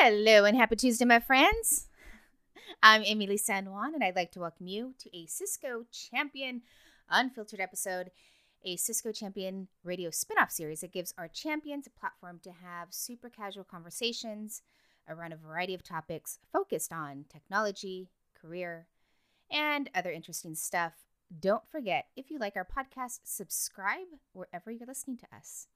Hello and happy Tuesday, my friends. I'm Emily San Juan, and I'd like to welcome you to a Cisco Champion Unfiltered episode, a Cisco Champion radio spin-off series that gives our champions a platform to have super casual conversations around a variety of topics focused on technology, career, and other interesting stuff. Don't forget, if you like our podcast, subscribe wherever you're listening to us.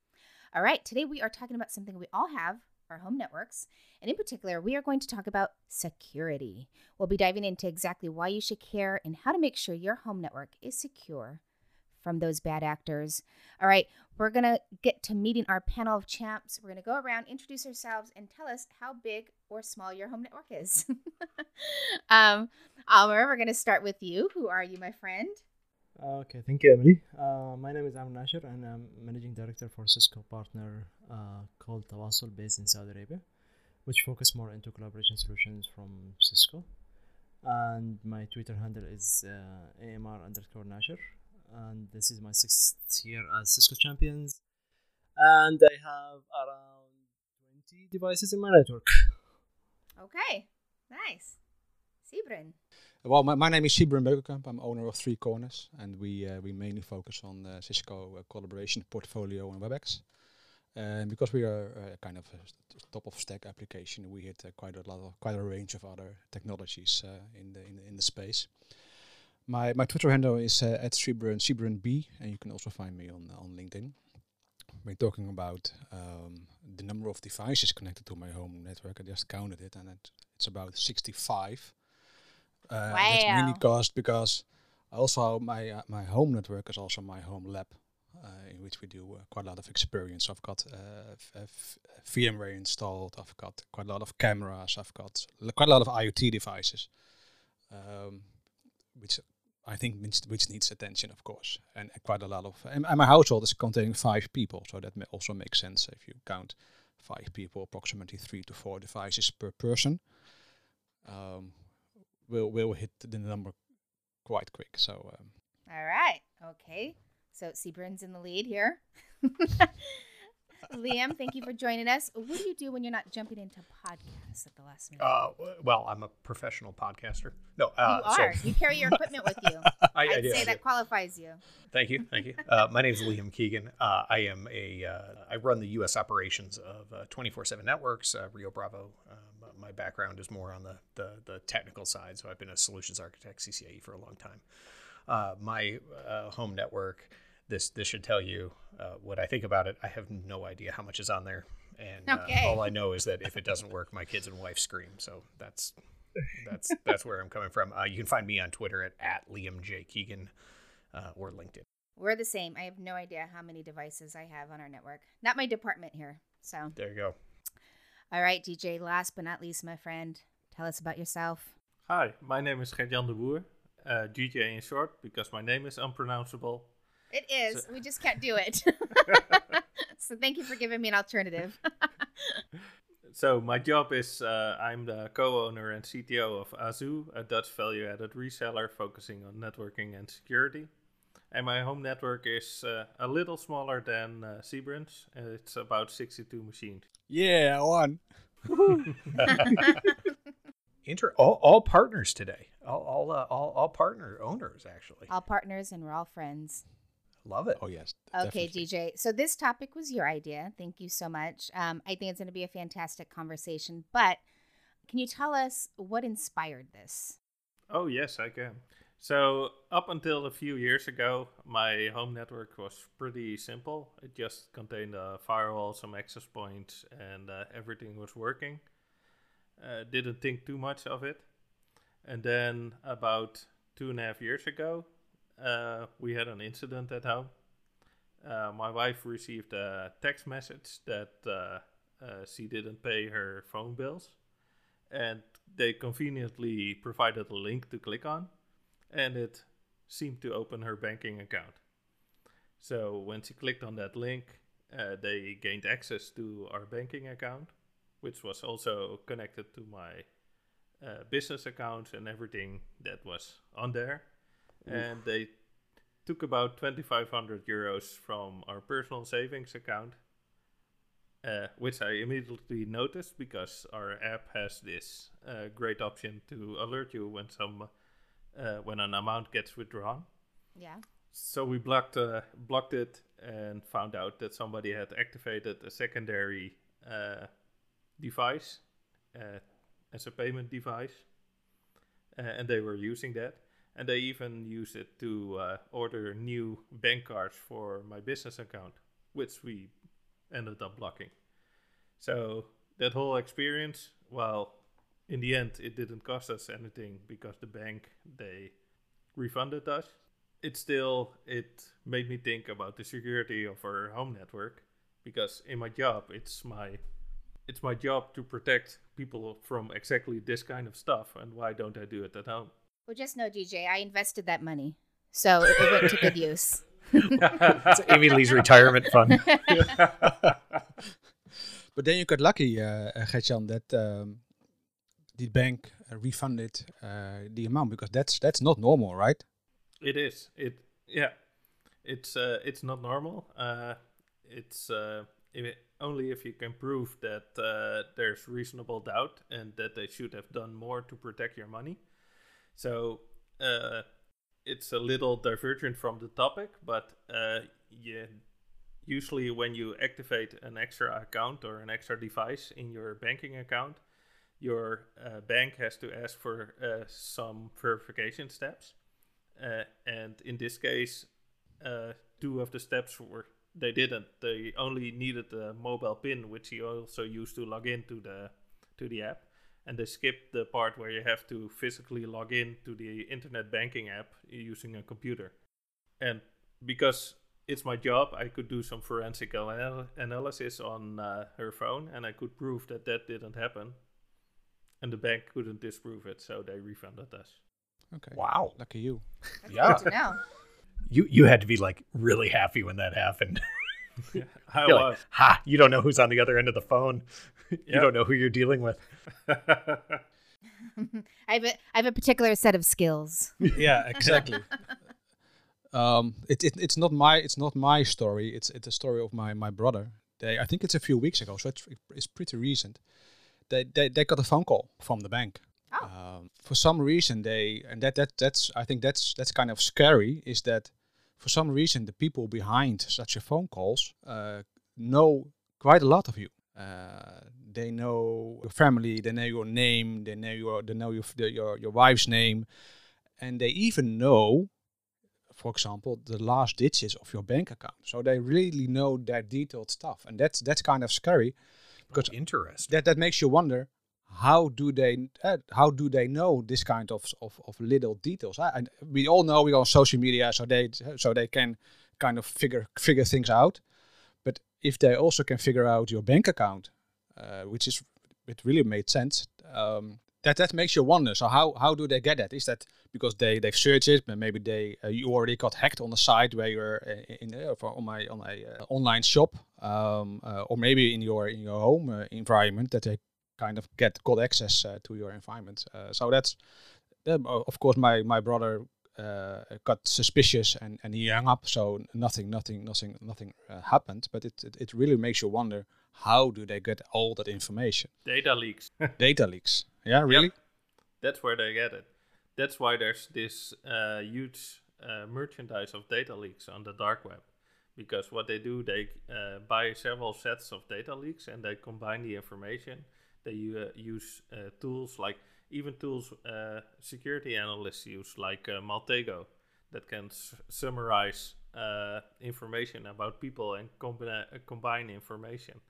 All right, today we are talking about something we all have our home networks. And in particular, we are going to talk about security. We'll be diving into exactly why you should care and how to make sure your home network is secure from those bad actors. All right, we're going to get to meeting our panel of champs. We're going to go around, introduce ourselves, and tell us how big or small your home network is. um, Amr, we're going to start with you. Who are you, my friend? Okay, thank you, Emily. Uh, my name is Amr Nasher, and I'm managing director for Cisco partner uh, called Tawasul, based in Saudi Arabia, which focus more into collaboration solutions from Cisco. And my Twitter handle is uh, AMR underscore Nasher, and this is my sixth year as Cisco champions. And I have around 20 devices in my network. Okay, nice. Sibren. Well, my, my name is Sibren Beukenkamp. I'm owner of Three Corners, and we uh, we mainly focus on uh, Cisco uh, collaboration portfolio and WebEx. And because we are uh, kind of a top of stack application, we hit uh, quite a lot of quite a range of other technologies uh, in the in the, in the space. My my Twitter handle is at Sibren Sibren B, and you can also find me on on LinkedIn. We're talking about um, the number of devices connected to my home network. I just counted it, and it, it's about 65 uh, wow. That's mainly caused because also my uh, my home network is also my home lab, uh, in which we do uh, quite a lot of experience. I've got uh, VMware installed. I've got quite a lot of cameras. I've got quite a lot of IoT devices, um, which I think needs which needs attention, of course, and quite a lot of. And, and my household is containing five people, so that also makes sense if you count five people, approximately three to four devices per person. Um, we'll we'll hit the number quite quick. So. Um, All right. Okay. So Sibren's in the lead here. Liam, thank you for joining us. What do you do when you're not jumping into podcasts at the last minute? Uh, well, I'm a professional podcaster. No, uh, you are. So you carry your equipment with you. I, I'd I do, say I that qualifies you. Thank you, thank you. Uh, my name is Liam Keegan. Uh, I am a. Uh, I run the U.S. operations of uh, 24/7 Networks, uh, Rio Bravo. My background is more on the, the the technical side, so I've been a solutions architect, CCIE, for a long time. Uh, my uh, home network. This this should tell you uh, what I think about it. I have no idea how much is on there, and uh, Okay. all I know is that if it doesn't work, my kids and wife scream. So that's that's that's where I'm coming from. Uh, you can find me on Twitter at, at Liam J Keegan uh, or LinkedIn. We're the same. I have no idea how many devices I have on our network. Not my department here. So, There you go. All right, DJ. Last but not least, my friend, tell us about yourself. Hi, my name is Gert-Jan de Boer, uh, DJ in short, because my name is unpronounceable. It is. So- we just can't do it. so thank you for giving me an alternative. So my job is uh, I'm the co-owner and CTO of Azu, a Dutch value-added reseller focusing on networking and security. And my home network is uh, a little smaller than uh, Sibren's. Uh, it's about 62 machines. Yeah, one. Inter- all, all partners today. All all, uh, all all partner owners actually. all partners and we're all friends. Love it. Oh yes. Okay, definitely. DJ. So this topic was your idea. Thank you so much. Um, I think it's going to be a fantastic conversation. But can you tell us what inspired this? Oh yes, I can. So up until a few years ago, my home network was pretty simple. It just contained a firewall, some access points, and uh, everything was working. Uh, didn't think too much of it. And then about two and a half years ago, uh, we had an incident at home. Uh, my wife received a text message that uh, uh, she didn't pay her phone bills, and they conveniently provided a link to click on, and it seemed to open her banking account. So when she clicked on that link, uh, they gained access to our banking account, which was also connected to my uh, business account and everything that was on there. And they took about 2,500 euros from our personal savings account uh, which I immediately noticed because our app has this uh, great option to alert you when some uh, when an amount gets withdrawn. Yeah. So we blocked uh, blocked it and found out that somebody had activated a secondary uh, device uh, as a payment device, uh, and they were using that. And they even used it to uh, order new bank cards for my business account, which we ended up blocking. So that whole experience, well, in the end, it didn't cost us anything because the bank they refunded us. It still it made me think about the security of our home network because in my job it's my it's my job to protect people from exactly this kind of stuff and why don't I do it at home? Well, just know, DJ, I invested that money, so it, it went to good use. It's Emily's retirement fund. But then you got lucky, uh, uh, Gertjan, that um, the bank uh, refunded uh, the amount because that's that's not normal, right? It is. It yeah. It's uh, it's not normal. It's if only if you can prove that there's reasonable doubt and that they should have done more to protect your money. So it's a little divergent from the topic, but uh, yeah, usually when you activate an extra account or an extra device in your banking account, your uh, bank has to ask for uh, some verification steps. Uh, and in this case, uh, two of the steps were they didn't. They only needed the mobile PIN, which you also use to log into the to the app, and they skipped the part where you have to physically log in to the internet banking app using a computer. And because it's my job, I could do some forensic anal- analysis on uh, her phone, and I could prove that that didn't happen. And the bank couldn't disprove it, so they refunded us. Okay. Wow. Lucky you. That's Yeah. good to know. You you had to be like really happy when that happened. I You're like, was. ha! You don't know who's on the other end of the phone. you Yeah. don't know who you're dealing with. I have a I have a particular set of skills. yeah, exactly. um, it, it it's not my it's not my story. It's it's a story of my my brother. They I think it's a few weeks ago, so it's it's pretty recent. They they, they got a phone call from the bank. Oh. Um, for some reason they and that that that's I think that's that's kind of scary. Is that for some reason the people behind such a phone calls uh, know quite a lot of you. Uh, they know your family, they know your name, they know your they know your your your wife's name, and they even know, for example, the last digits of your bank account. So they really know that detailed stuff, and that's that's kind of scary because interesting. that that makes you wonder how do they uh, how do they know this kind of of, of little details? I, and we all know we're on social media so they so they can kind of figure figure things out. But if they also can figure out your bank account uh, which is it really made sense um, that that makes you wonder. So how how do they get that? Is that because they they've searched it but maybe they uh, you already got hacked on the site where you're uh, in uh, for on my on a uh, online shop um, uh, or maybe in your in your home uh, environment that they kind of get got access uh, to your environment. Uh, so that's of course my my brother uh, got suspicious and, and he hung up. So nothing nothing nothing nothing uh, happened but it, it it really makes you wonder how do they get all that information? Data leaks. data leaks yeah really That's where they get it. That's why there's this uh, huge uh, merchandise of data leaks on the dark web. Because what they do, they uh, buy several sets of data leaks and they combine the information. They uh, use uh, tools like, even tools uh, security analysts use, like uh, Maltego, that can s- summarize uh, information about people and combine, uh, combine information.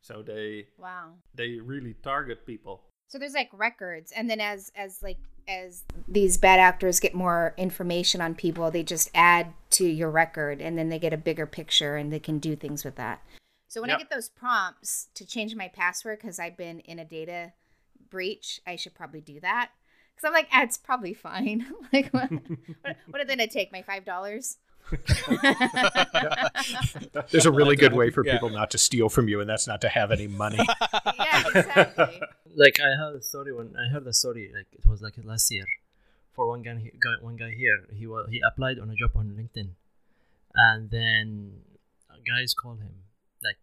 So they Wow. they really target people. So there's like records, and then as as like as these bad actors get more information on people, they just add to your record, and then they get a bigger picture, and they can do things with that. So when I get those prompts to change my password because I've been in a data breach, I should probably do that. Because I'm like, ah, it's probably fine. like, what, what, what are they gonna take? My five dollars? There's a really good way for Yeah. people not to steal from you, and that's not to have any money. yeah, exactly. like I heard a story when I heard a story like it was like last year for one guy, guy one guy here he was he applied on a job on LinkedIn and then guys call him like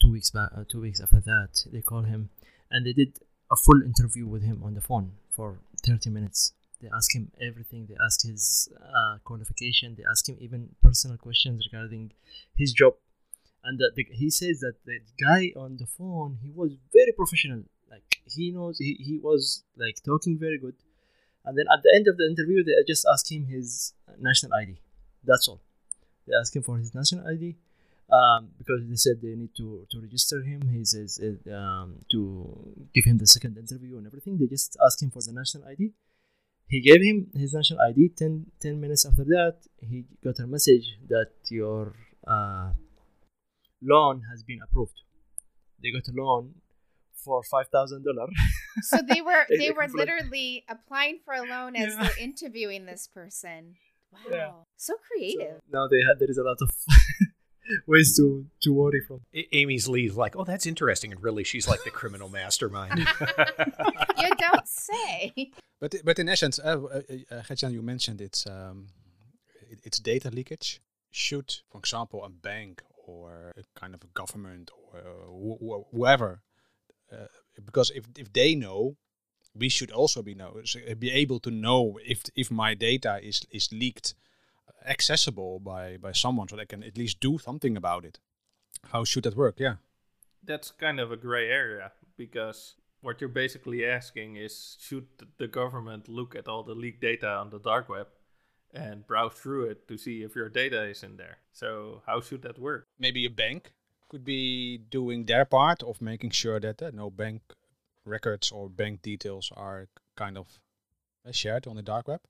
two weeks back, uh, two weeks after that, they call him, and they did a full interview with him on the phone for 30 minutes. They ask him everything. They ask his uh, qualification. They ask him even personal questions regarding his job. And the, he says that the guy on the phone he was very professional. Like he knows he, he was like talking very good. And then at the end of the interview, they just ask him his national ID. That's all. They ask him for his national ID um, because they said they need to, to register him. He says uh, um, to give him the second interview and everything. They just ask him for the national ID. He gave him his national ID. 10, 10 minutes after that, he got a message that your uh, loan has been approved. They got a loan for five thousand dollars. So they were They they were literally applying for a loan as Yeah. they're interviewing this person. Wow. Yeah. So creative. now they had there is a lot of ways to to worry from. Amy's Lee's like, oh, that's interesting, and really, she's like the criminal mastermind. you don't say. But but in essence, uh, uh, uh, Gertjan, you mentioned it's um, it, it's data leakage. Should, for example, a bank or a kind of a government or wh- wh- whoever, uh, because if if they know, we should also be know uh, be able to know if if my data is is leaked, uh, accessible by by someone, so they can at least do something about it. How should that work? Yeah. That's kind of a gray area because what you're basically asking is should the government look at all the leaked data on the dark web and browse through it to see if your data is in there? So, how should that work? maybe a bank could be doing their part of making sure that uh, no bank records or bank details are kind of uh, shared on the dark web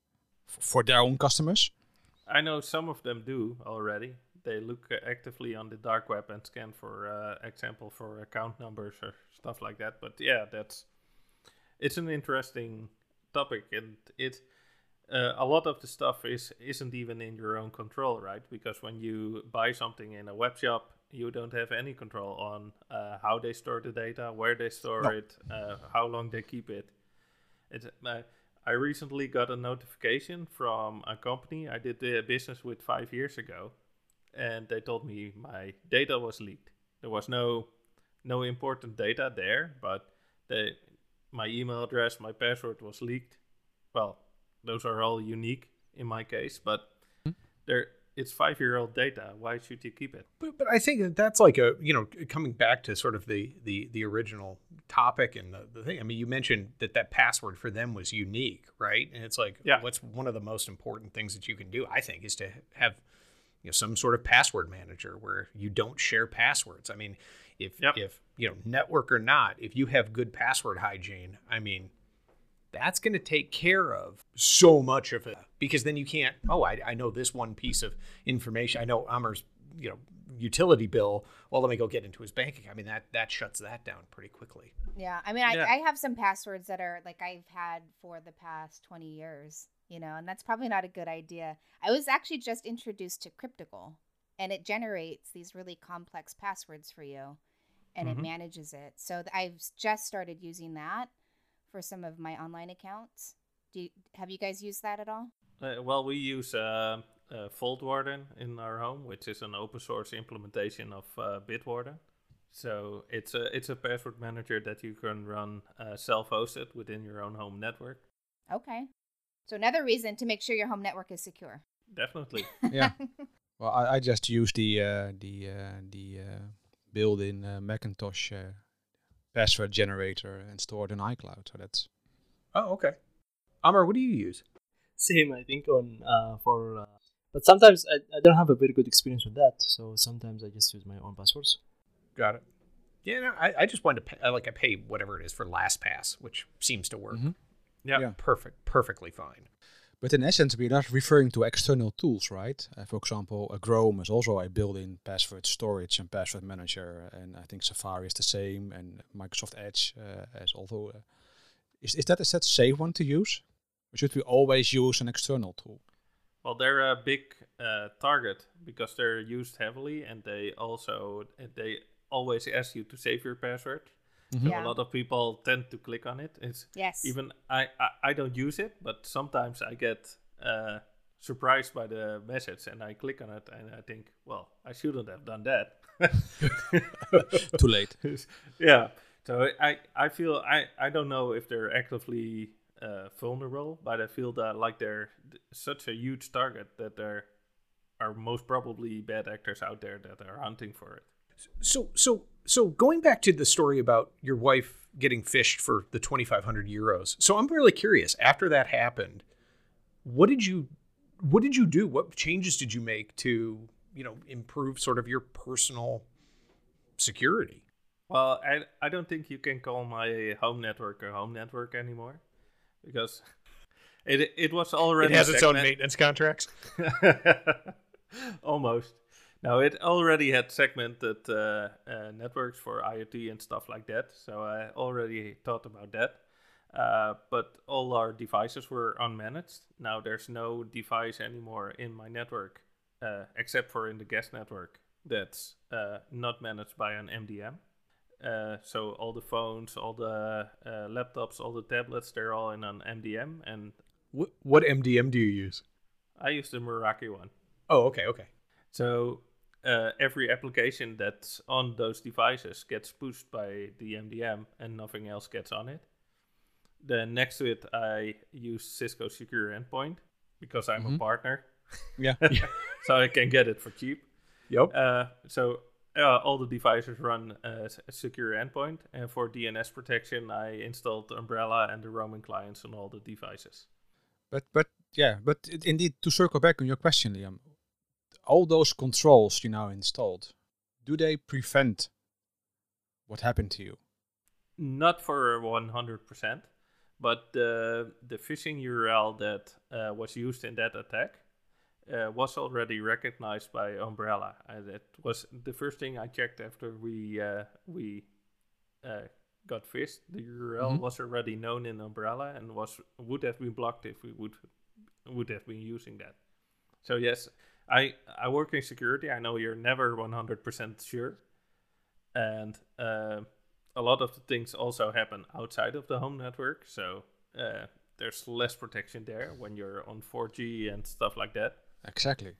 for their own customers. I know some of them do already. They look actively on the dark web and scan for uh, example for account numbers or stuff like that. But yeah, that's it's an interesting topic, and it uh, a lot of the stuff is isn't even in your own control, right? Because when you buy something in a web shop, you don't have any control on uh, how they store the data, where they store No. it, uh, how long they keep it. It's uh, I recently got a notification from a company I did the business with five years ago, and they told me my data was leaked. There was no no important data there, but they, my email address, my password was leaked. Well, those are all unique in my case, but hmm. there it's five year old data. Why should you keep it? But, but I think that that's like a you know coming back to sort of the the the original topic and the, the thing. I mean, you mentioned that that password for them was unique, right? And it's like, Yeah. what's one of the most important things that you can do? I think is to have you know some sort of password manager where you don't share passwords. I mean, if Yep. if you know network or not, if you have good password hygiene, I mean. That's going to take care of so much of it because then you can't. Oh, I, I know this one piece of information. I know Amar's, you know, utility bill. Well, let me go get into his bank account. I mean, that that shuts that down pretty quickly. Yeah. I mean, I, Yeah. I have some passwords that are like I've had for the past 20 years, you know, and that's probably not a good idea. I was actually just introduced to Cryptical and it generates these really complex passwords for you and it Mhm. manages it. So I've just started using that for some of my online accounts. Do you, have you guys used that at all? Uh, well, we use uh, uh, Vaultwarden in our home, which is an open source implementation of uh, Bitwarden. So it's a it's a password manager that you can run uh, self-hosted within your own home network. Okay. So another reason to make sure your home network is secure. Definitely. Yeah. Well, I, I just use the uh, the uh, the uh, built-in uh, Macintosh uh, password generator and store it in iCloud. So that's Oh, okay. Amar, what do you use? Same, I think on uh, for. Uh, but sometimes I, I don't have a very good experience with that, so sometimes I just use my own passwords. Got it. Yeah, no, I, I just wanted to pay, like I pay whatever it is for LastPass, which seems to work Mhm. Yeah. Yeah. perfect, perfectly fine. But in essence, we're not referring to external tools, right? Uh, for example, a Chrome is also a built-in password storage and password manager, and I think Safari is the same, and Microsoft Edge uh, is also. Uh, is is that is that safe one to use, or should we always use an external tool? Well, they're a big uh, target because they're used heavily, and they also they always ask you to save your password. So Yeah. a lot of people tend to click on it. It's Yes. even I, I I don't use it, but sometimes I get uh, surprised by the message and I click on it and I think, well, I shouldn't have done that. Too late. yeah. So I, I feel I, I don't know if they're actively uh, vulnerable, but I feel that like they're such a huge target that there are most probably bad actors out there that are hunting for it. So so so going back to the story about your wife getting phished for the 2500 euros. So I'm really curious after that happened, what did you what did you do? What changes did you make to, you know, improve sort of your personal security? Well, I, I don't think you can call my home network a home network anymore because it it was already It has its own maintenance contracts. Almost. No, it already had segmented uh, uh, networks for IoT and stuff like that. So I already thought about that. Uh, but all our devices were unmanaged. Now there's no device anymore in my network, uh, except for in the guest network, that's uh, not managed by an MDM. Uh, so all the phones, all the uh, laptops, all the tablets, they're all in an MDM. And What, what MDM do you use? I use the Meraki one. Oh, okay, okay. So uh, every application that's on those devices gets pushed by the MDM and nothing else gets on it. Then next to it, I use Cisco Secure Endpoint because I'm a Mhm. partner, Yeah. so I can get it for cheap. Yep. Uh, so uh, all the devices run uh, s- Secure Endpoint, and for DNS protection, I installed Umbrella and the roaming clients on all the devices. But but yeah, but it, indeed to circle back on your question, Liam, all those controls you now installed, do they prevent what happened to you? not for 100%, but the the phishing URL that uh, was used in that attack uh, was already recognized by Umbrella. And it was the first thing I checked after we uh, we uh, got phished. The URL Mhm. was already known in Umbrella and was would have been blocked if we would would have been using that. So yes, I I work in security. I know you're never 100% sure, and uh, a lot of the things also happen outside of the home network. So uh, there's less protection there when you're on 4G and stuff like that. Exactly.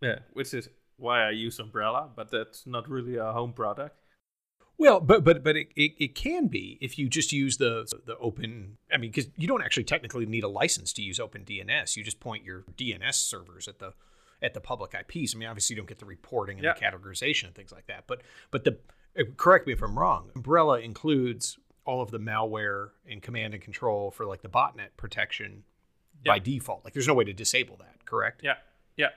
Yeah, which is why I use Umbrella, but that's not really a home product. Well, but but but it, it, it can be if you just use the the open. I mean, because you don't actually technically need a license to use OpenDNS. You just point your DNS servers at the at the public IPs. I mean, obviously you don't get the reporting and the categorization and things like that. But but the uh, correct me if I'm wrong. Umbrella includes all of the malware and command and control for like the botnet protection by default. Like, there's no way to disable that. Correct? Yeah, yeah.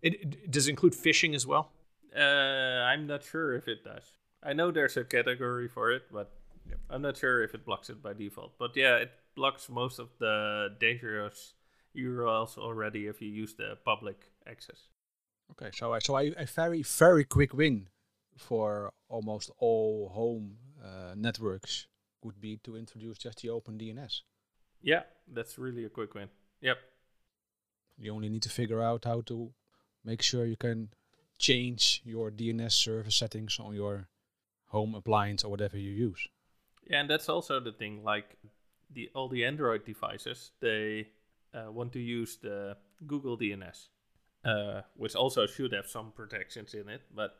It, it does it include phishing as well. Uh, I'm not sure if it does. I know there's a category for it, but Yep. I'm not sure if it blocks it by default. But yeah, it blocks most of the dangerous URLs already if you use the public access. Okay, so I so I, a very very quick win for almost all home uh, networks would be to introduce just the OpenDNS. Yeah, that's really a quick win. Yep. You only need to figure out how to make sure you can change your DNS server settings on your home appliance or whatever you use. Yeah, and that's also the thing. Like the all the Android devices, they uh, want to use the Google DNS, uh, which also should have some protections in it, but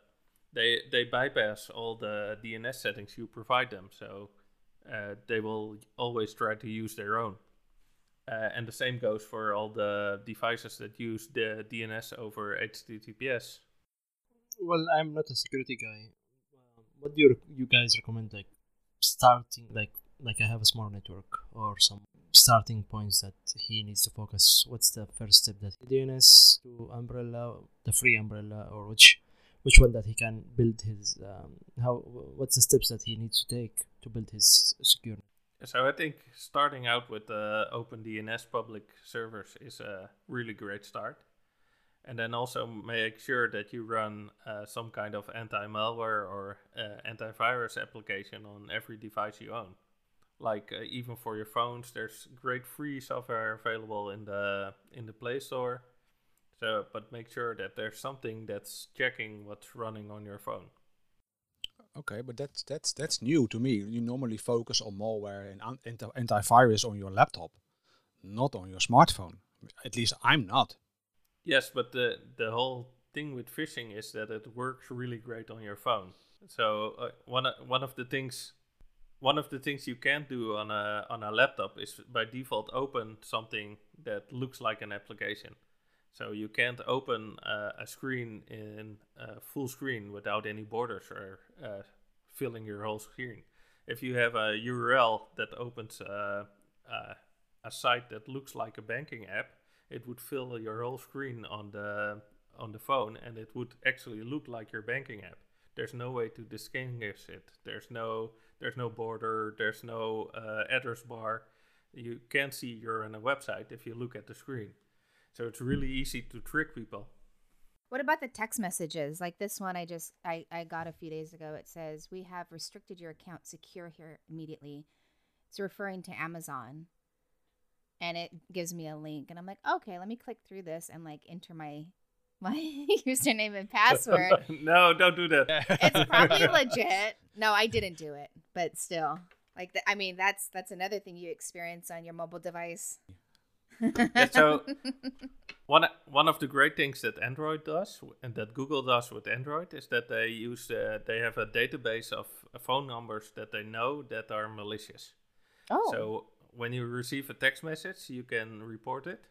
they they bypass all the DNS settings you provide them. So uh, they will always try to use their own. Uh, and the same goes for all the devices that use the DNS over HTTPS. Well, I'm not a security guy. What do you you guys recommend? Like starting, like like I have a small network or some starting points that he needs to focus. What's the first step that DNS to Umbrella, the free Umbrella, or which which one that he can build his um, how? What's the steps that he needs to take to build his security? So I think starting out with the OpenDNS public servers is a really great start. And then also make sure that you run uh, some kind of anti-malware or uh, antivirus application on every device you own. Like uh, even for your phones, there's great free software available in the in the Play Store. So, but make sure that there's something that's checking what's running on your phone. Okay, but that's that's that's new to me. You normally focus on malware and an- anti- antivirus on your laptop, not on your smartphone. At least I'm not. Yes, but the the whole thing with phishing is that it works really great on your phone. So uh, one one of the things one of the things you can't do on a on a laptop is by default open something that looks like an application. So you can't open uh, a screen in uh, full screen without any borders or uh, filling your whole screen. If you have a URL that opens uh, uh, a site that looks like a banking app, it would fill your whole screen on the on the phone, and it would actually look like your banking app. There's no way to distinguish it. There's no there's no border. There's no uh, address bar. You can't see you're on a website if you look at the screen. So it's really easy to trick people. What about the text messages? Like this one I just I, I got a few days ago. It says, We have restricted your account secure here immediately. It's referring to Amazon. And it gives me a link. And I'm like, okay, let me click through this and like enter my my username and password. no, don't do that. it's probably legit. No, I didn't do it, but still. Like th- I mean, that's that's another thing you experience on your mobile device. so- One one of the great things that Android does and that Google does with Android is that they use uh, they have a database of uh, phone numbers that they know that are malicious. oh, So when you receive a text message, you can report it.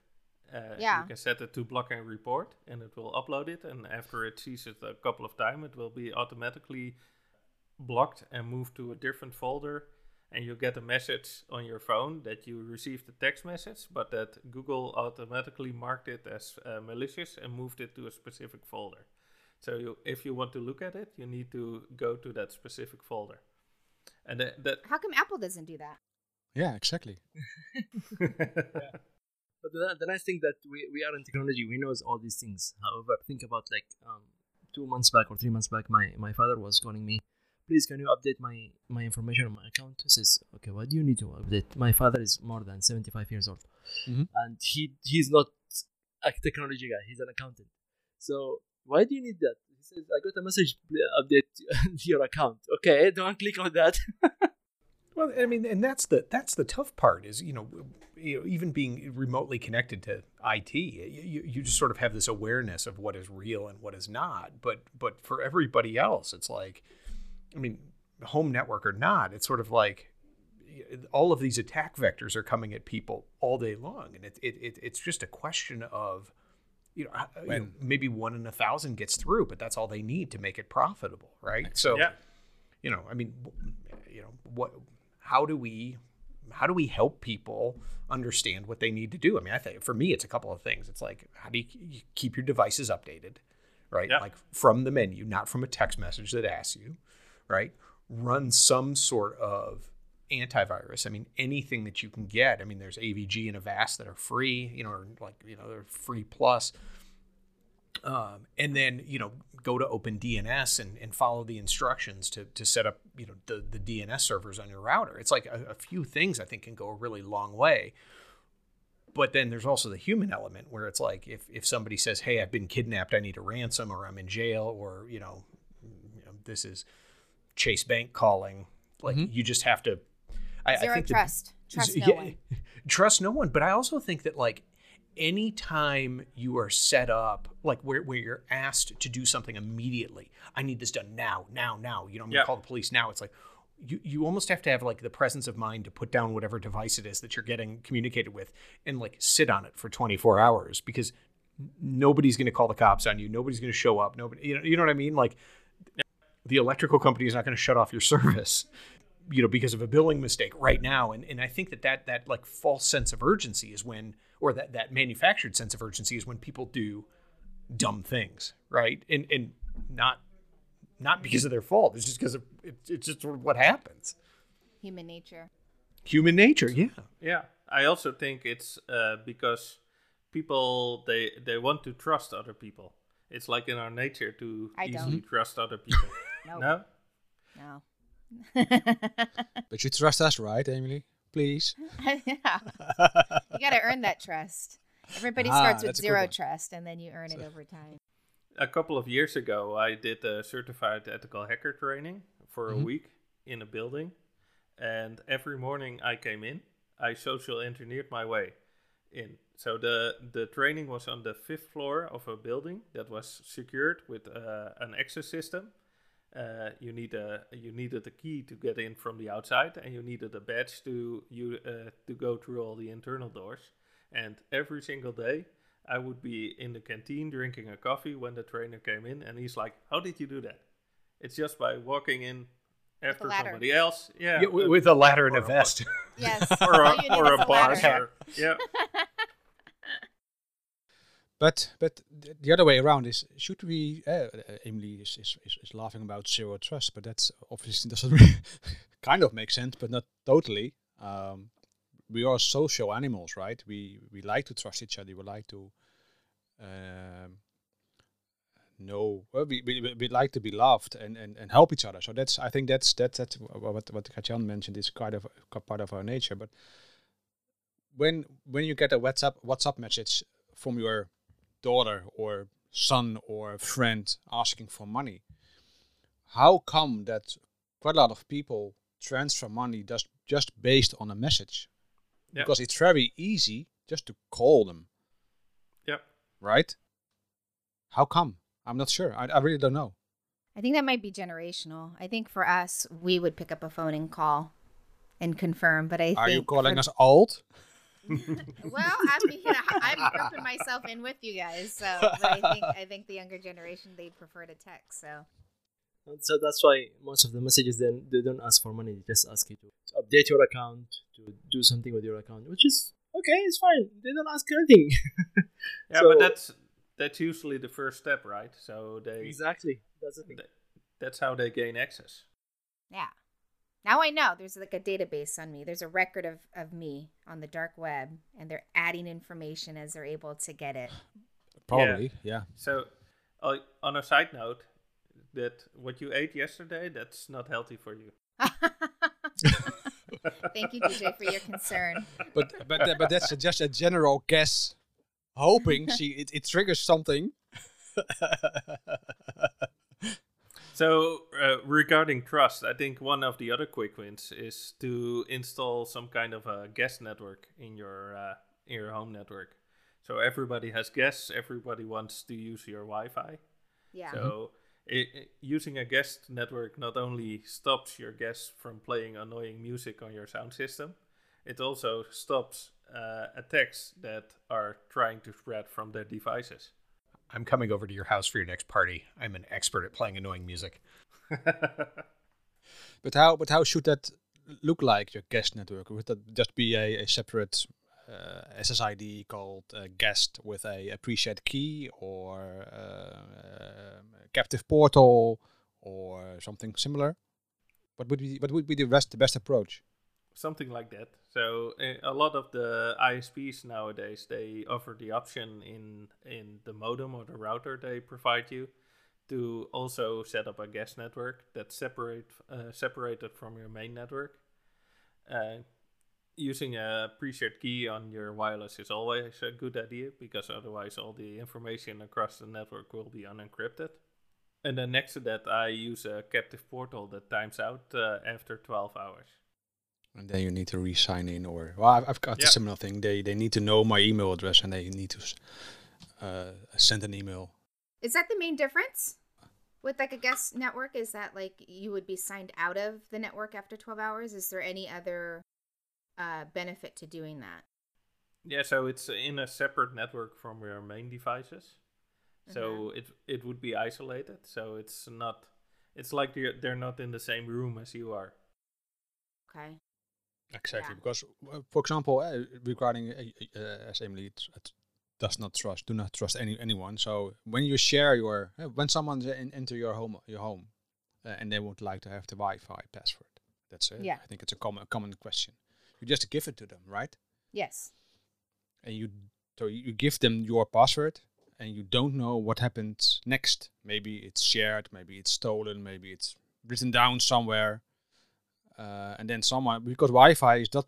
Uh, Yeah. You can set it to block and report, and it will upload it. And after it sees it a couple of times, it will be automatically blocked and moved to a different folder. And you get a message on your phone that you received a text message, but that Google automatically marked it as uh, malicious and moved it to a specific folder. So you, if you want to look at it, you need to go to that specific folder. And that, that how come Apple doesn't do that? yeah, exactly. But the, the nice thing that we, we are in technology, we knows all these things. However, think about like um, two months back or three months back, my, my father was calling me, please can you update my, my information on my account? He says, okay, what do you need to update? My father is more than 75 years old. Mhm. And he he's not a technology guy, he's an accountant. So why do you need that? He says, I got a message, update your account. Okay, don't click on that. Well, I mean, and that's the that's the tough part is you know, you know even being remotely connected to IT, you, you just sort of have this awareness of what is real and what is not. But but for everybody else, it's like, I mean, home network or not, it's sort of like all of these attack vectors are coming at people all day long, and it, it, it it's just a question of. You know, you know, maybe one in a thousand gets through, but that's all they need to make it profitable, right? So, yeah. you know i mean you know what how do we how do we help people understand what they need to do? I mean i think for me it's a couple of things. It's like how do you you keep your devices updated right? Like from the menu not from a text message that asks you right? Run some sort of antivirus. I mean anything that you can get. I mean there's AVG and Avast that are free you know or like you know they're free plus um, and then you know go to OpenDNS and, and follow the instructions to, to set up you know the, the DNS servers on your router. It's like a, a few things I think can go a really long way. But then there's also the human element where it's like if, if somebody says, "Hey, I've been kidnapped, I need a ransom, or I'm in jail, or you know, you know this is Chase Bank calling," like you just have to. I, I think that- trust. Trust no yeah, one. trust no one but i also think that like anytime you are set up like where, where you're asked to do something immediately i need this done now now now you know i'm gonna call the police now it's like you, you almost have to have like the presence of mind to put down whatever device it is that you're getting communicated with and like sit on it for 24 hours because nobody's going to call the cops on you nobody's going to show up nobody you know, you know what i mean? Like the electrical company is not going to shut off your service you know because of a billing mistake right now and and I think that that that like false sense of urgency is when or that that manufactured sense of urgency is when people do dumb things right and and not not because of their fault it's just because of it, it's just sort of what happens Human nature. human nature yeah Yeah, I also think it's uh, because people they they want to trust other people. It's like in our nature to I easily don't. trust other people. No. no, No. But you trust us, right, Emily? Please. yeah. You got to earn that trust. Everybody Ah, starts with that's a good zero one. trust and then you earn it over time. a couple of years ago, I did a certified ethical hacker training for a week in a building, and every morning I came in, I social engineered my way in. So the the training was on the fifth floor of a building that was secured with uh, an access system. Uh, you need a you needed a key to get in from the outside, and you needed a badge to you uh, to go through all the internal doors. And every single day, I would be in the canteen drinking a coffee when the trainer came in, and he's like, "How did you do that?" It's just by walking in after somebody else. Yeah, Yeah, wi- with a ladder and a a vest. Yes. or a, or is a bar Yeah. But but the other way around is should we? Uh, uh, Emily is, is, is, laughing about zero trust, but that's obviously doesn't really kind of make sense, but not totally. Um, we are social animals, right? We we like to trust each other. We like to um, know. Well, we, we we- we like to be loved and, and, and help each other. So that's I think that's that's that's what what Gertjan mentioned is kind of part of our nature. But when when you get a WhatsApp WhatsApp message from your daughter or son or friend asking for money, how come that quite a lot of people transfer money just just based on a message? Yeah. Because it's very easy just to call them, Yep. right? How come? I'm not sure. I, I really don't know. I think that might be generational. I think for us, we would pick up a phone and call and confirm. But I Are think you calling for- us old? Well, I'm you know, I'm grouping myself in with you guys. So, but I think I think the younger generation they prefer to text. So And so that's why most of the messages then they don't ask for money; they just ask you to, to update your account, to do something with your account, which is okay. It's fine. They don't ask anything. Yeah, So- but that's that's usually the first step, right? So they exactly. That's the thing. th- that's how they gain access. yeah, now I know there's like a database on me. There's a record of of me on the dark web, and they're adding information as they're able to get it. Probably, yeah. So, uh, on a side note, that what you ate yesterday that's not healthy for you. Thank you, DJ, for your concern. But but but that's just a general guess, hoping she it, it triggers something. So, uh, regarding trust, I think one of the other quick wins is to install some kind of a guest network in your uh, in your home network. So everybody has guests. Everybody wants to use your Wi-Fi. Yeah. So i i using a guest network not only stops your guests from playing annoying music on your sound system, it also stops uh, attacks that are trying to spread from their devices. I'm coming over to your house for your next party. I'm an expert at playing annoying music. But how but how should that look like your guest network? Would that just be a, a separate uh, SSID called uh, guest with a pre-shared key or uh, um, a captive portal or something similar? What would be what would be the best the best approach? Something like that. So uh, a lot of the ISPs nowadays they offer the option in in the modem or the router they provide you to also set up a guest network that's separate uh, separated from your main network. Uh, using a pre-shared key on your wireless is always a good idea because otherwise all the information across the network will be unencrypted. And then next to that, I use a captive portal that times out uh, after 12 hours. And then you need to re-sign in, or well, I've, I've got Yeah. a similar thing. They they need to know my email address and they need to uh, send an email. Is that the main difference with like a guest network? Is that like you would be signed out of the network after 12 hours? Is there any other uh, benefit to doing that? Yeah, so it's in a separate network from your main devices. So it it would be isolated. So it's not. It's like they're they're not in the same room as you are. Okay. Exactly, Yeah. because uh, for example, uh, regarding uh, uh, as Emily t- does not trust, do not trust any anyone. So when you share your, uh, when someone's in, into your home, your home, uh, and they would like to have the Wi-Fi password, that's it. Yeah. I think it's a common common question. You just give it to them, right? Yes. And you so you give them your password, and you don't know what happens next. Maybe it's shared, maybe it's stolen, maybe it's written down somewhere uh, and then someone because Wi-Fi is not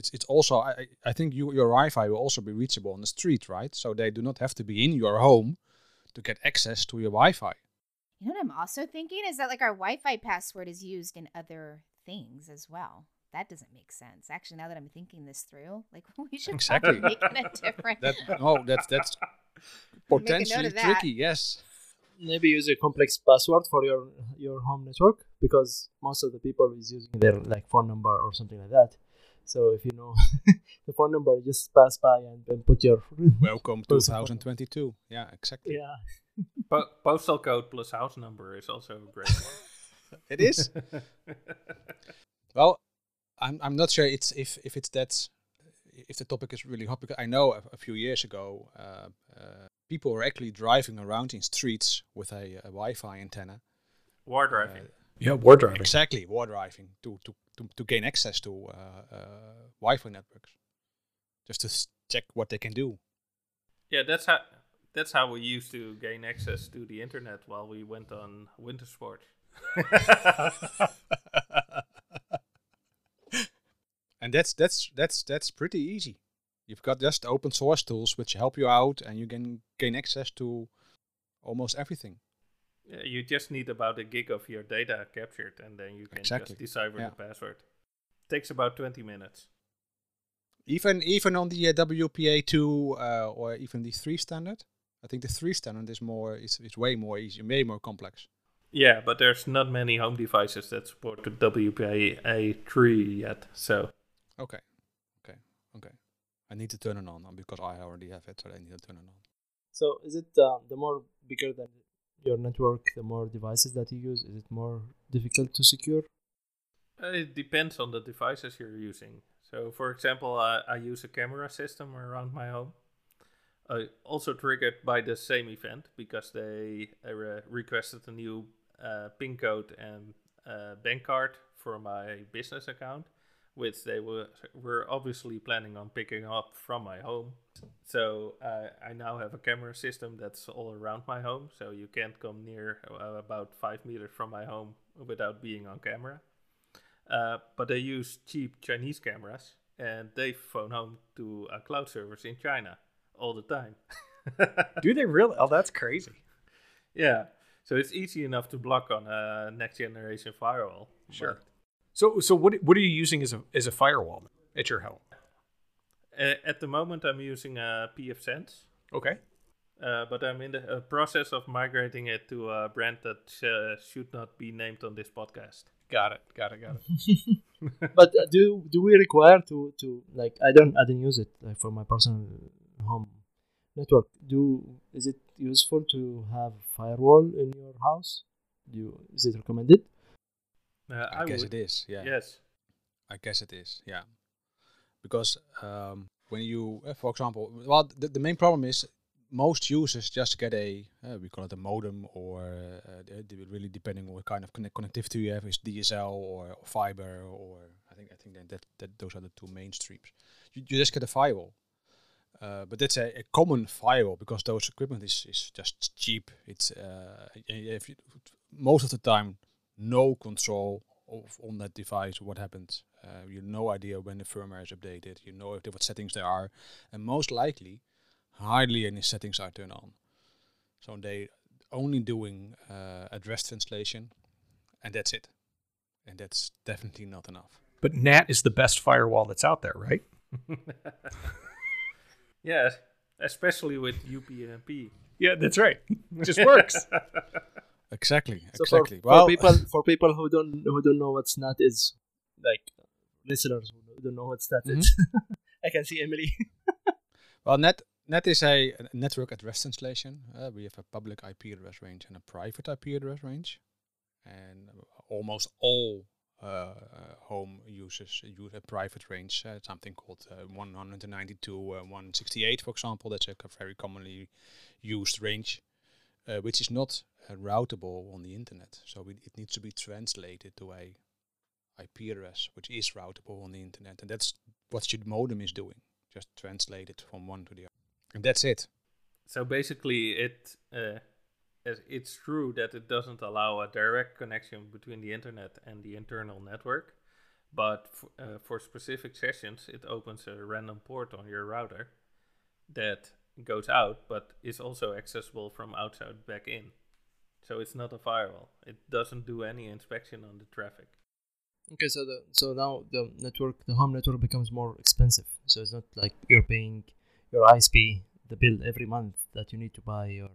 it's it's also I, I- think you, your Wi-Fi will also be reachable on the street, right? So they do not have to be in your home to get access to your Wi-Fi. You know what I'm also thinking is that like our Wi-Fi password is used in other things as well. that doesn't make sense. Actually, now that I'm thinking this through, like we should Exactly. make it a different. That oh, that's that's potentially tricky. Yes. Maybe use a complex password for your your home network because most of the people is using their like phone number or something like that. So if you know the phone number, just pass by and then put your Welcome Postal 2022. Yeah, exactly. yeah. Po- postal code plus house number is also a great one. It is. well, I'm I'm not sure it's if if it's that if the topic is really hot because I know a, a few years ago uh, uh, people are actually driving around in streets with a, a Wi-Fi antenna. War uh, driving. Yeah, war driving. exactly, war driving to to to, to gain access to uh, uh, Wi-Fi networks, just to s- check what they can do. Yeah, that's how that's how we used to gain access to the internet while we went on winter sport. and that's that's that's that's pretty easy. You've got just open source tools which help you out, and you can gain access to almost everything. Yeah, you just need about a gig of your data captured, and then you can Exactly, just decipher yeah. the password. Takes about twenty minutes. Even even on the uh, WPA two uh, or even the three standard, I think the three standard is more is, is way more easy, way more complex. Yeah, but there's not many home devices that support the WPA three yet. So Okay, okay, okay. I need to turn it on because I already have it, so I need to turn it on. So is it uh, the more bigger than your network, the more devices that you use? Is it more difficult to secure? Uh, It depends on the devices you're using. So, for example, I, I use a camera system around my home. Uh, also triggered by the same event because they uh, re- requested a new uh, PIN code and uh, bank card for my business account, which they were were obviously planning on picking up from my home. So uh, I now have a camera system that's all around my home, so you can't come near uh, about five meters from my home without being on camera. Uh, but they use cheap Chinese cameras and they phone home to a cloud servers in China all the time. Do they really? Oh, that's crazy. yeah, so it's easy enough to block on a next generation firewall. Sure. But, So, so what what are you using as a as a firewall at your home? uh, at the moment, I'm using a pfSense, Okay. uh, but I'm in the uh, process of migrating it to a brand that uh, should not be named on this podcast. Got it. Got it. Got it. but uh, do do we require to to like I don't I don't use it like for my personal home network. Do is it useful to have firewall in your house? Do you, is it recommended? Uh, I, guess would- it is. Yeah. Yes. I guess it is, yeah. Because um, when you, uh, for example, well, the, the main problem is most users just get a, uh, we call it a modem, or uh, uh, really depending on what kind of connect- connectivity you have, is DSL or, or fiber, or I think I think that, that, that those are the two mainstreams. You, you just get a firewall. Uh, but that's a, a common firewall because those equipment is, is just cheap. It's uh, if you, most of the time no control of on that device what happens. Uh, you have no idea when the firmware is updated. You know if there, what settings there are, and most likely, hardly any settings are turned on. So they only doing uh, address translation, and that's it. And that's definitely not enough. But NAT is the best firewall that's out there, right? yeah, especially with UPnP. Yeah, that's right. It just works. Exactly. So exactly. for, well, for people for people who don't who don't know what SNAT is, like listeners who don't know what SNAT is, I can see Emily. Well, net net is a, network address translation. Uh, we have a public IP address range and a private IP address range, and almost all uh, home users use a private range, uh, something called uh, 192, uh, 168, for example. That's a very commonly used range, uh, which is not uh, routable on the internet. So we, it needs to be translated to a IP address, which is routable on the internet, and that's what your modem is doing just translate it from one to the other. And that's it. So basically, it uh, it's true that it doesn't allow a direct connection between the internet and the internal network, but f- uh, for specific sessions, it opens a random port on your router that goes out, but is also accessible from outside back in. So it's not a firewall. It doesn't do any inspection on the traffic. Okay, so the so now the network, the home network becomes more expensive. So it's not like you're paying your ISP the bill every month that you need to buy your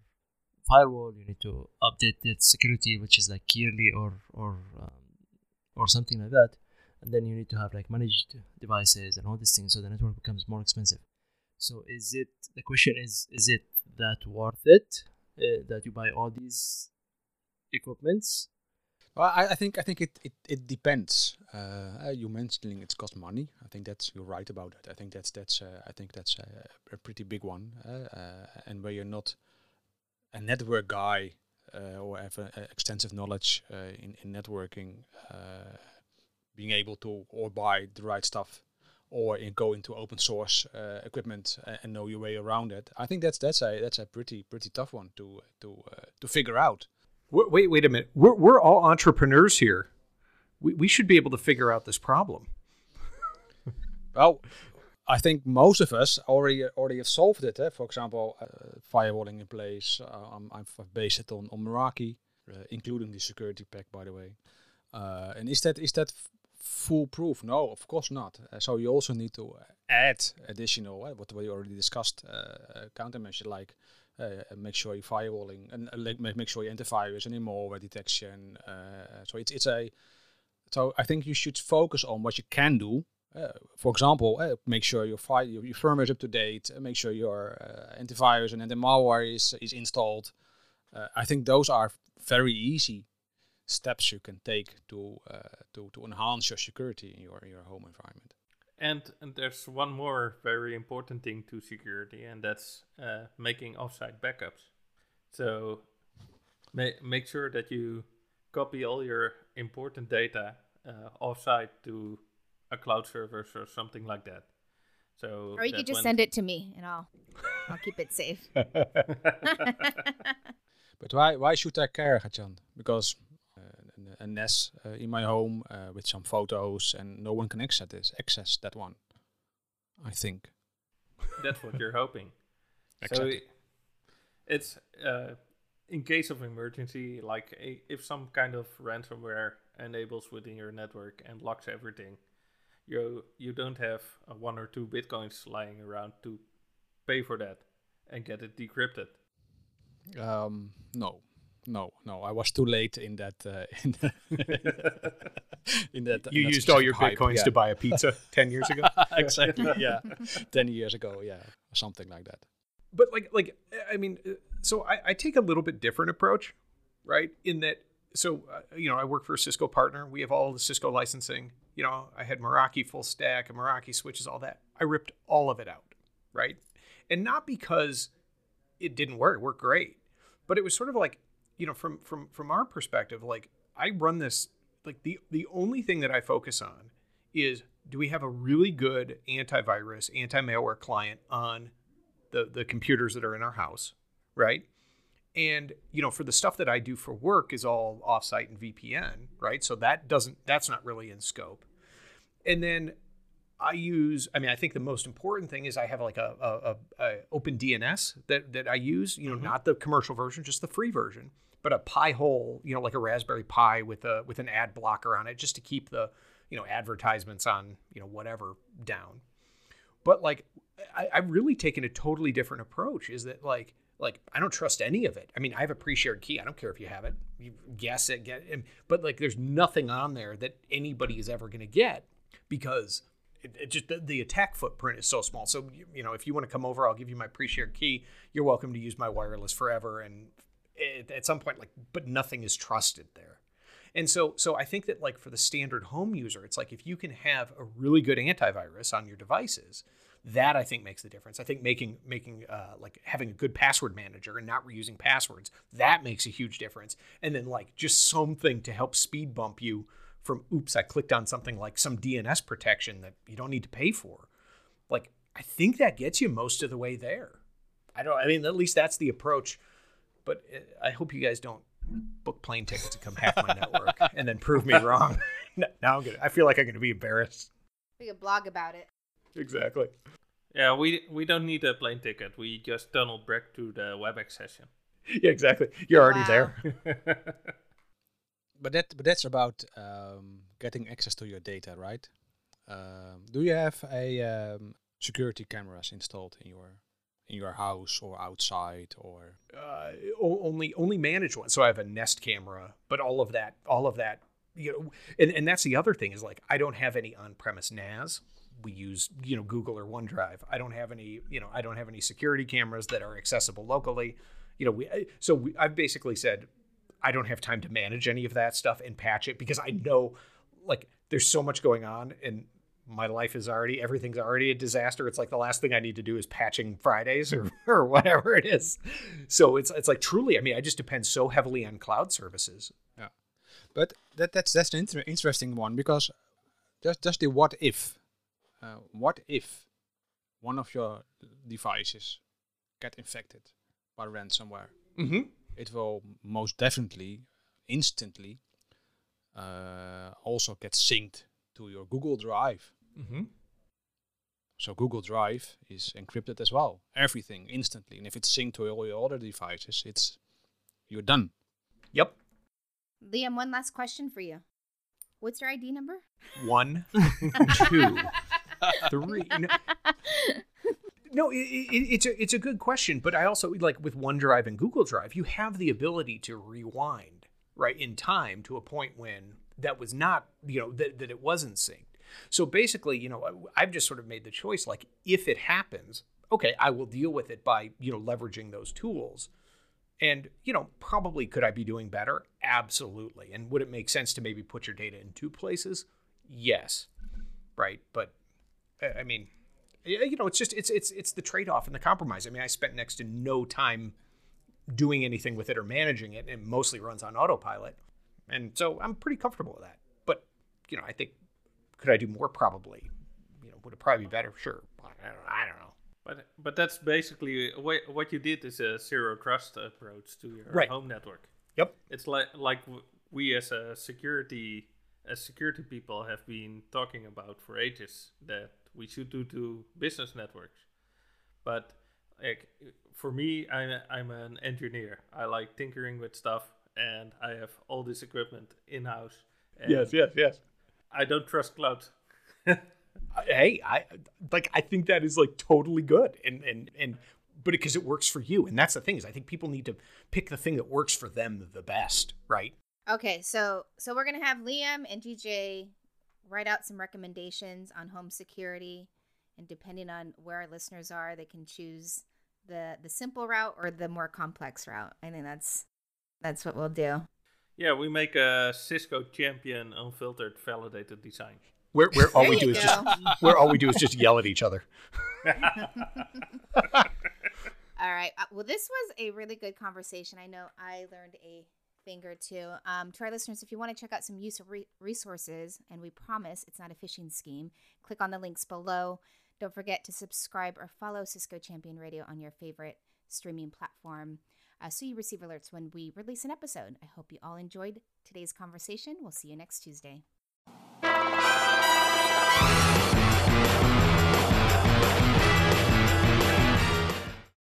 firewall. You need to update its security, which is like yearly or or um, or something like that. And then you need to have like managed devices and all these things. So the network becomes more expensive. So is it the question is is it that worth it uh, that you buy all these equipments Well, I, I think I think it it, it depends. Uh, you mentioning it costs money. I think that's you're right about that. I think that's that's uh, I think that's a, a pretty big one. Uh, uh, and where you're not a network guy uh, or have a, a extensive knowledge uh, in in networking, uh, being able to or buy the right stuff, or in go into open source uh, equipment uh, and know your way around it. I think that's that's a that's a pretty pretty tough one to to uh, to figure out. Wait, wait, a minute. We're, we're all entrepreneurs here. We, we should be able to figure out this problem. Well, I think most of us already already have solved it. Eh? For example, uh, firewalling in place. Uh, I'm, I'm based it on, on Meraki, uh, including the security pack, by the way. Uh, and is that is that foolproof? No, of course not. Uh, so you also need to add additional, uh, what we already discussed, uh, countermeasure like uh, make sure you're firewalling and uh, make, sure your antivirus and malware detection. Uh, so it's it's a so I think you should focus on what you can do uh, for example, uh, make sure your, fi- your, your firmware is up to date. Uh, make sure your antivirus and anti-malware is is installed. I think those are very easy steps you can take to to to enhance your security in your in your home environment. And, and there's one more very important thing to security, and that's uh, making offsite backups. So ma- make sure that you copy all your important data uh, offsite to a cloud service or something like that. So Or you could just when- send it to me and I'll I'll keep it safe. But why why should I care, Gertjan? Because a NAS uh, in my home uh, with some photos and no one can access this access that one. I think. That's what you're hoping. Exactly. So it's uh, in case of emergency, like a, if some kind of ransomware enables within your network and locks everything, you you don't have uh, one or two bitcoins lying around to pay for that and get it decrypted. Um, no, no, no. I was too late in that. Uh, in, in that. You in used all your hype, bitcoins yeah. to buy a pizza 10 years ago. exactly. Yeah, ten years ago. Yeah, something like that. but like like i mean uh, so i, I take a little bit different approach right in that so uh, you know i work for a cisco partner we have all the cisco licensing you know i had meraki full stack and meraki switches all that i ripped all of it out right and not because it didn't work it worked great but it was sort of like you know from from from our perspective like i run this like the the only thing that i focus on is do we have a really good antivirus anti-malware client on the the computers that are in our house, right? And you know, for the stuff that I do for work is all offsite and VPN, right? So that doesn't that's not really in scope. And then I use, I mean, I think the most important thing is I have like a, a, a, a OpenDNS that that I use, you know, mm-hmm. not the commercial version, just the free version, but a Pi hole, you know, like a Raspberry Pi with a with an ad blocker on it, just to keep the you know advertisements on you know whatever down but like I, I've really taken a totally different approach. Is that like like I don't trust any of it. I mean, I have a pre-shared key. I don't care if you have it. You guess it, get it. But like, there's nothing on there that anybody is ever going to get because it, it just the, the attack footprint is so small. So you, you know, if you want to come over, I'll give you my pre-shared key. You're welcome to use my wireless forever. And it, at some point, like, but nothing is trusted there. And so, so I think that like for the standard home user, it's like if you can have a really good antivirus on your devices, that I think makes the difference. I think making making uh, like having a good password manager and not reusing passwords that makes a huge difference. And then like just something to help speed bump you from oops, I clicked on something like some DNS protection that you don't need to pay for. Like I think that gets you most of the way there. I don't. I mean, at least that's the approach. But uh, I hope you guys don't book plane tickets to come hack my network and then prove me wrong. now I'm gonna. I feel like I'm gonna be embarrassed. We could blog about it. Exactly. Yeah, we we don't need a plane ticket. We just tunnel back to the WebEx session. Yeah, exactly. You're already Wow. there. But that but that's about um, getting access to your data, right? Um, do you have a um, security cameras installed in your in your house or outside or uh, only only managed one. So I have a Nest camera, but all of that, all of that, you know, and, and that's the other thing is like I don't have any on-premise NAS. We use you know Google or OneDrive. I don't have any you know I don't have any security cameras that are accessible locally. You know, we so we, I've basically said I don't have time to manage any of that stuff and patch it because I know like there's so much going on and my life is already everything's already a disaster. It's like the last thing I need to do is patching Fridays or, or whatever it is. So it's it's like truly, I mean, I just depend so heavily on cloud services. Yeah, but that that's that's an inter- interesting one because just just the what if, uh, what if one of your devices get infected by ransomware? Mm-hmm. It will most definitely instantly uh, also get synced to your Google Drive. Mm-hmm. So Google Drive is encrypted as well. Everything instantly. And if it's synced to all your other devices, it's you're done. Yep. Liam, one last question for you. What's your ID number? One, two, three. No, no it, it, it's a it's a good question, but I also like with OneDrive and Google Drive, you have the ability to rewind right in time to a point when that was not you know that, that it wasn't synced. So basically, you know, I've just sort of made the choice like if it happens, okay, I will deal with it by you know leveraging those tools. And, you know, probably could I be doing better? Absolutely. And would it make sense to maybe put your data in two places? Yes. Right. But I mean, you know, it's just it's it's it's the trade-off and the compromise. I mean, I spent next to no time doing anything with it or managing it. It mostly runs on autopilot. And so I'm pretty comfortable with that. But, you know, I think could I do more? Probably. You know, would it probably be better? Sure. I don't, I don't know. But but that's basically what what you did is a zero trust approach to your Right. home network. Yep. It's like like we as a security as security people have been talking about for ages that we should do to business networks. But like for me, I'm I'm an engineer. I like tinkering with stuff, and I have all this equipment in house. yes, yes. yes. I don't trust cloud. hey, I like I think that is like totally good and and and but because it works for you and that's the thing is I think people need to pick the thing that works for them the best, right? Okay, so so we're gonna have Liam and DJ write out some recommendations on home security, and depending on where our listeners are, they can choose the the simple route or the more complex route. I think that's that's what we'll do. Yeah, we make a Cisco champion unfiltered validated design. Where where all we do is go. just where all we do is just yell at each other. All right. Uh, well, this was a really good conversation. I know I learned a Finger too. Um, to our listeners, if you want to check out some useful re- resources, and we promise it's not a phishing scheme, click on the links below. Don't forget to subscribe or follow Cisco Champion Radio on your favorite streaming platform uh, so you receive alerts when we release an episode. I hope you all enjoyed today's conversation. We'll see you next Tuesday.